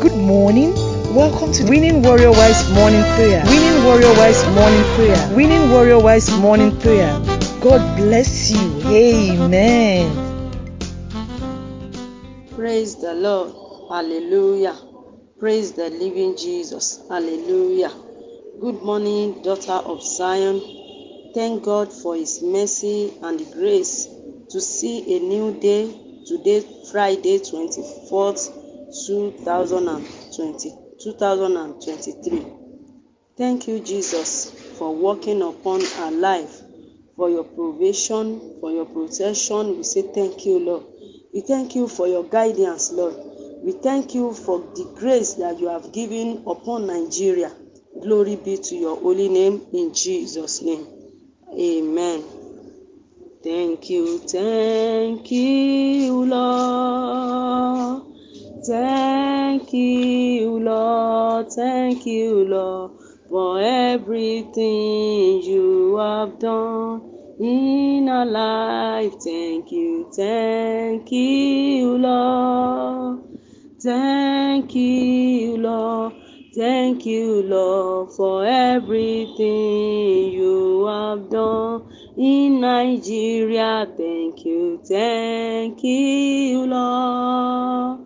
Good morning. Welcome to Winning Warrior Wise Morning Prayer. Winning Warrior Wise Morning Prayer. Winning Warrior Wise Morning Prayer. God bless you. Amen. Praise the Lord. Hallelujah. Praise the living Jesus. Hallelujah. Good morning, daughter of Zion. Thank God for His mercy and grace to see a new day. Today, Friday, 24th, 2020, 2023. Thank you, Jesus, for working upon our life, for your provision, for your protection. We say thank you, Lord. We thank you for your guidance, Lord. We thank you for the grace that you have given upon Nigeria. Glory be to your holy name in Jesus' name. Amen. Thank you, thank you, Lord. Thank you, Lord. Thank you, Lord, for everything you have done in our life. Thank you, thank you, Lord. Thank you, Lord. Thank you, Lord, for everything you have done in Nigeria. Thank you, thank you, Lord.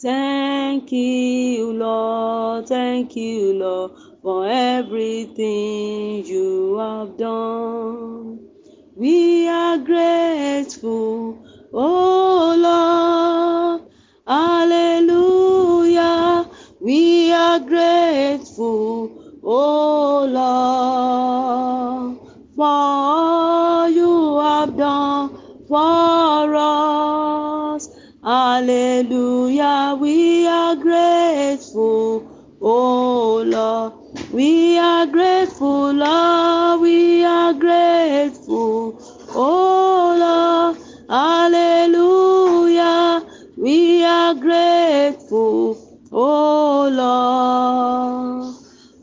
Thank you, Lord. Thank you, Lord, for everything you have done. We are grateful, oh Lord. Hallelujah. We are grateful, oh Lord, for all you have done for us. Hallelujah. We are grateful, oh Lord. We are grateful, Lord. We are grateful, oh Lord. Hallelujah. We are grateful, oh Lord,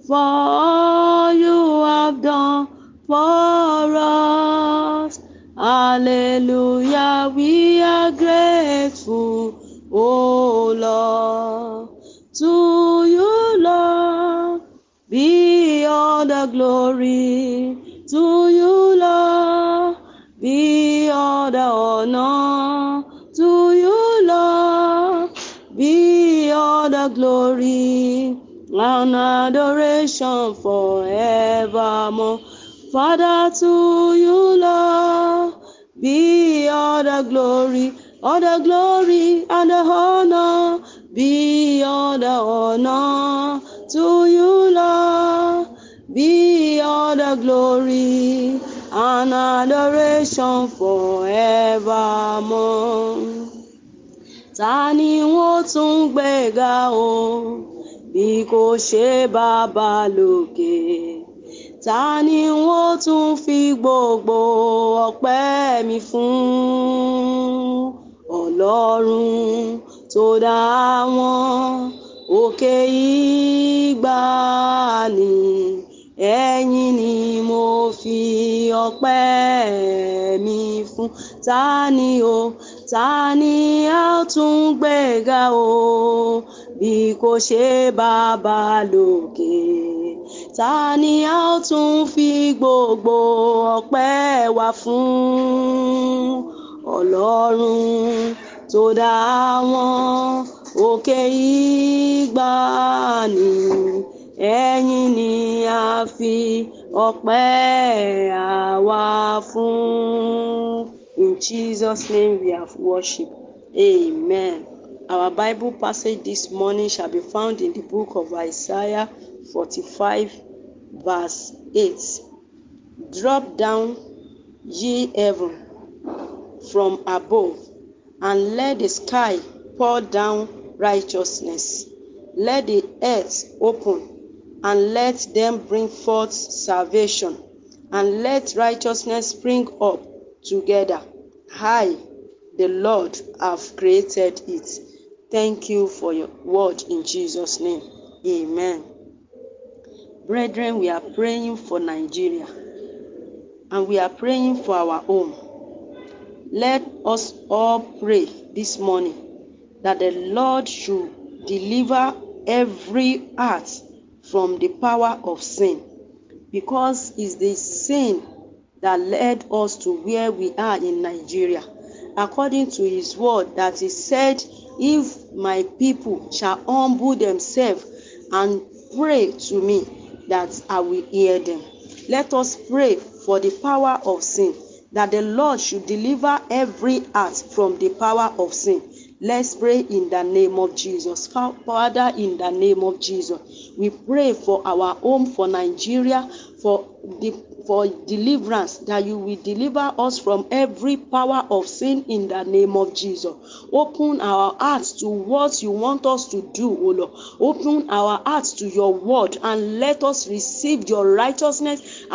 for glory. To you, Lord, be all the honor. To you, Lord, be all the glory and adoration forevermore. Father, to you, Lord, be all the glory, all the glory and the honor, be all the honor. To you, all the glory and adoration forevermore. Ta ni wọ́n tún gbéga o bí kò ṣe bàbá lókè? Ta ni wọ́n tún fi gbogbo ọpẹ́ mi fún? Ọlọ́run tó dá wọn òkè ìgbàanì ẹ̀yin ni mo fi ọpẹ́ mi fún. Ta ni o? Ta ni a tún gbéga o bí kò ṣe bàbá lókè? Ta ni a tún fi gbogbo ọpẹ́ wa fún? Ọlọ́run tó dá wọn òkè ìgbàanì ẹ̀yin ni a fi ọpẹ́ àwa fún. In Jesus' name we have worship. Amen. Our Bible passage this morning shall be found in the book of Isaiah 45, verse 8. Drop down, ye heaven, from above, and let the sky pour down righteousness. Let the earth open, and let them bring forth salvation, and let righteousness spring up together. I, the Lord, have created it. Thank you for your word in Jesus' name. Amen. Brethren, we are praying for Nigeria and we are praying for our home. Let us all pray this morning that the Lord should deliver every heart from the power of sin because it's the sin that led us to where we are in Nigeria. According to his word, that he said, If my people shall humble themselves and pray to me, that I will hear them. Let us pray for the power of sin, that the Lord should deliver every heart from the power of sin. Let's pray in the name of Jesus. Father, in the name of Jesus, we pray for our home, for Nigeria, for the for deliverance, that you will deliver us from every power of sin in the name of Jesus. Open our hearts to what you want us to do, O Lord. Open our hearts to your word and let us receive your righteousness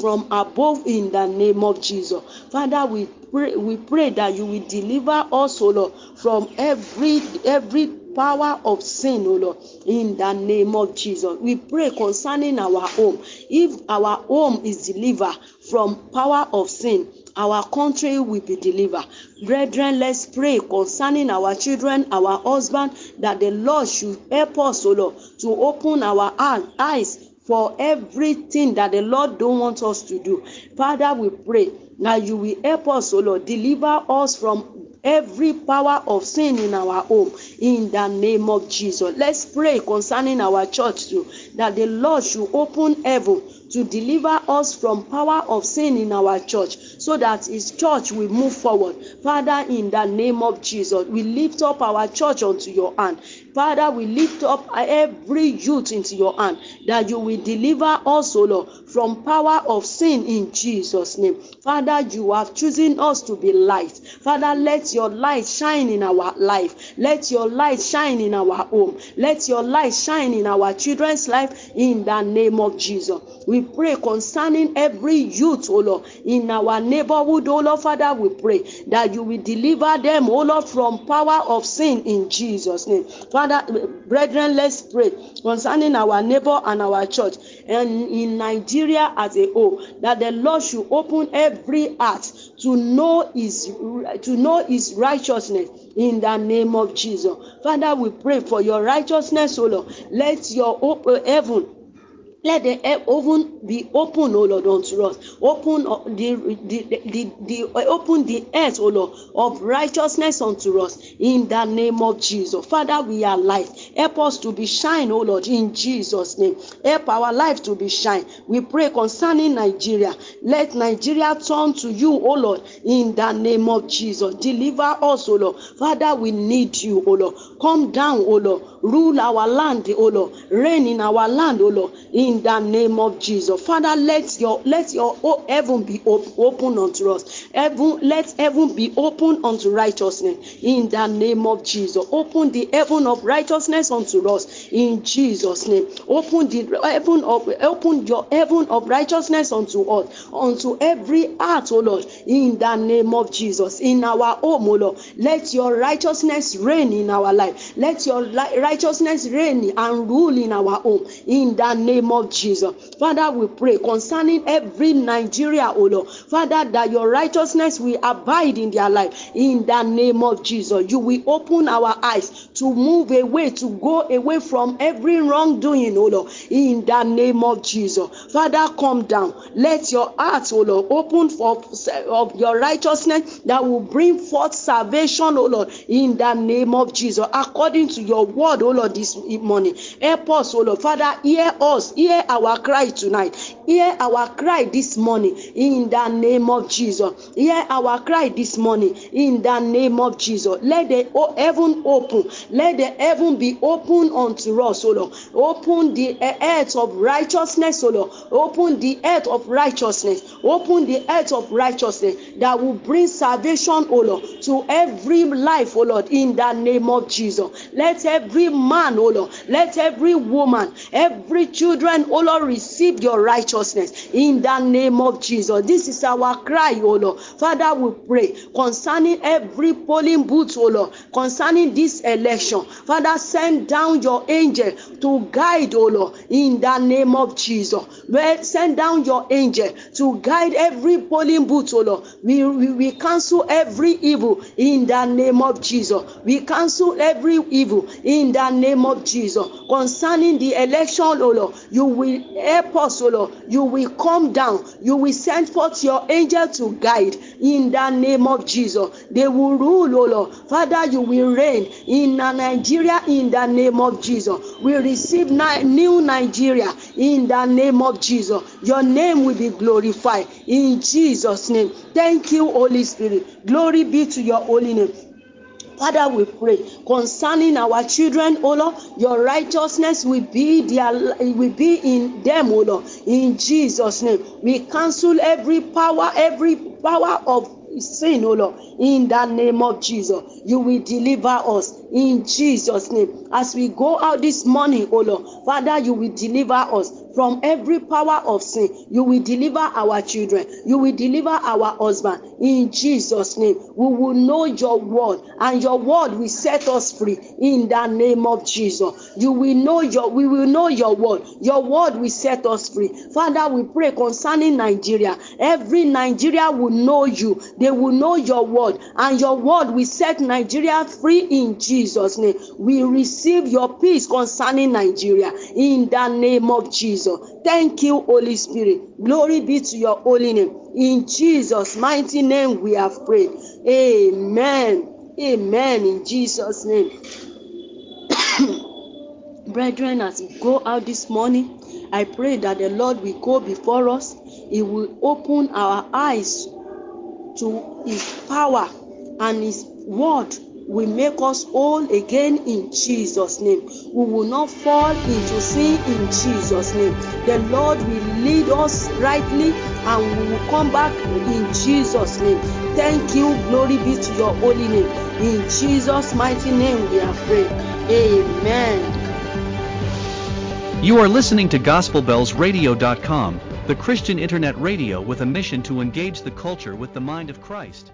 from above in the name of Jesus. Father, we pray, we pray that you will deliver us, O Lord, from every every power of sin, O Lord, in the name of Jesus. We pray concerning our home. If our home is delivered from power of sin, our country will be delivered. Brethren, let's pray concerning our children, our husband, that the Lord should help us, O Lord, to open our eyes for everything that the Lord don't want us to do. Father, we pray that you will help us, O Lord, deliver us from every power of sin in our home in the name of Jesus. Let's pray concerning our church too that the Lord should open heaven to deliver us from power of sin in our church so that his church will move forward. Father, in the name of Jesus, we lift up our church unto your hand. Father, we lift up every youth into your hand that you will deliver us, O Lord, from power of sin in Jesus' name. Father, you have chosen us to be light. Father, let your light shine in our life. Let your light shine in our home. Let your light shine in our children's life in the name of Jesus. We pray concerning every youth, O Lord, in our neighborhood, O Lord, Father, we pray that you will deliver them, O Lord, from power of sin in Jesus' name. Father, brethren, let's pray concerning our neighbor and our church and in Nigeria as a whole, that the Lord should open every heart to know his to know his righteousness in the name of Jesus. Father, we pray for your righteousness, O Lord. Let your open eh, heaven let the heaven be open, O Lord, unto us. Open the, the, the, the, open the earth, O Lord, of righteousness unto us in the name of Jesus. Father, we are light. Help us to be shine, O Lord, in Jesus' name. Help our life to be shine. We pray concerning Nigeria. Let Nigeria turn to you, O Lord, in the name of Jesus. Deliver us, O Lord. Father, we need you, O Lord. Come down, O Lord. Rule our land, O Lord. Reign in our land, O Lord. In the name of Jesus. Father, let your let your heaven be open unto us. Heaven, let heaven be open unto righteousness in the name of Jesus. Open the heaven of righteousness unto us in Jesus' name. Open the heaven of open your heaven of righteousness unto us, unto every heart, O Lord, in the name of Jesus. In our home, O Lord, let your righteousness reign in our life. Let your righteousness reign and rule in our home in the name of Jesus. Father, we pray concerning every Nigeria, O Lord. Father, that your righteousness will abide in their life. In the name of Jesus. You will open our eyes to move away, to go away from every wrongdoing, O Lord. In the name of Jesus. Father, come down. Let your heart, O Lord, open for of your righteousness that will bring forth salvation, O Lord. In the name of Jesus. According to your word, O Lord, this morning. Help us, O Lord. Father, hear us. Hear our cry tonight. Hear our cry this morning in the name of Jesus. Hear our cry this morning in the name of Jesus. Let the heaven open. Let the heaven be open unto us, O Lord. Open the earth of righteousness, O Lord. Open the earth of righteousness. Open the earth of righteousness that will bring salvation, O Lord, to every life, O Lord, in the name of Jesus. Let every man, O Lord, let every woman, every children, O Lord, receive your righteousness in the name of Jesus. This is our cry, O Lord. Father, we pray concerning every polling booth, O Lord, concerning this election. Father, send down your angel to guide, O Lord, in the name of Jesus. Send down your angel to guide every polling booth, O Lord. We, we, we cancel every evil in the name of Jesus. We cancel every evil in the name of Jesus. Concerning the election, O Lord, you will help us, O Lord. You will come down. You will send forth your angel to guide in the name of Jesus. They will rule, O Lord. Father, you will reign in Nigeria in the name of Jesus. We receive new Nigeria in the name of Jesus. Your name will be glorified in Jesus' name. Thank you, Holy Spirit. Glory be to your holy name. Father, we pray concerning our children, O Lord, your righteousness will be their will be in them, O Lord. In Jesus' name, we cancel every power, every power of sin, O Lord, in the name of Jesus. You will deliver us in Jesus' name. As we go out this morning, O Lord, Father, you will deliver us from every power of sin. You will deliver our children. You will deliver our husband in Jesus' name. We will know your word, and your word will set us free in the name of Jesus. You will know your we will know your word. Your word will set us free. Father, we pray concerning Nigeria. Every Nigeria will know you. They will know your word, and your word will set Nigeria free in Jesus' name. We receive your peace concerning Nigeria in the name of Jesus. Thank you, Holy Spirit. Glory be to your holy name. In Jesus' mighty name we have prayed. Amen. Amen. In Jesus' name. Brethren, as we go out this morning, I pray that the Lord will go before us. He will open our eyes to His power and His word will make us whole again in Jesus' name. We will not fall into sin in Jesus' name. The Lord will lead us rightly and we will come back in Jesus' name. Thank you. Glory be to your holy name. In Jesus' mighty name we are prayed. Amen. You are listening to GospelBellsRadio.com, the Christian internet radio with a mission to engage the culture with the mind of Christ.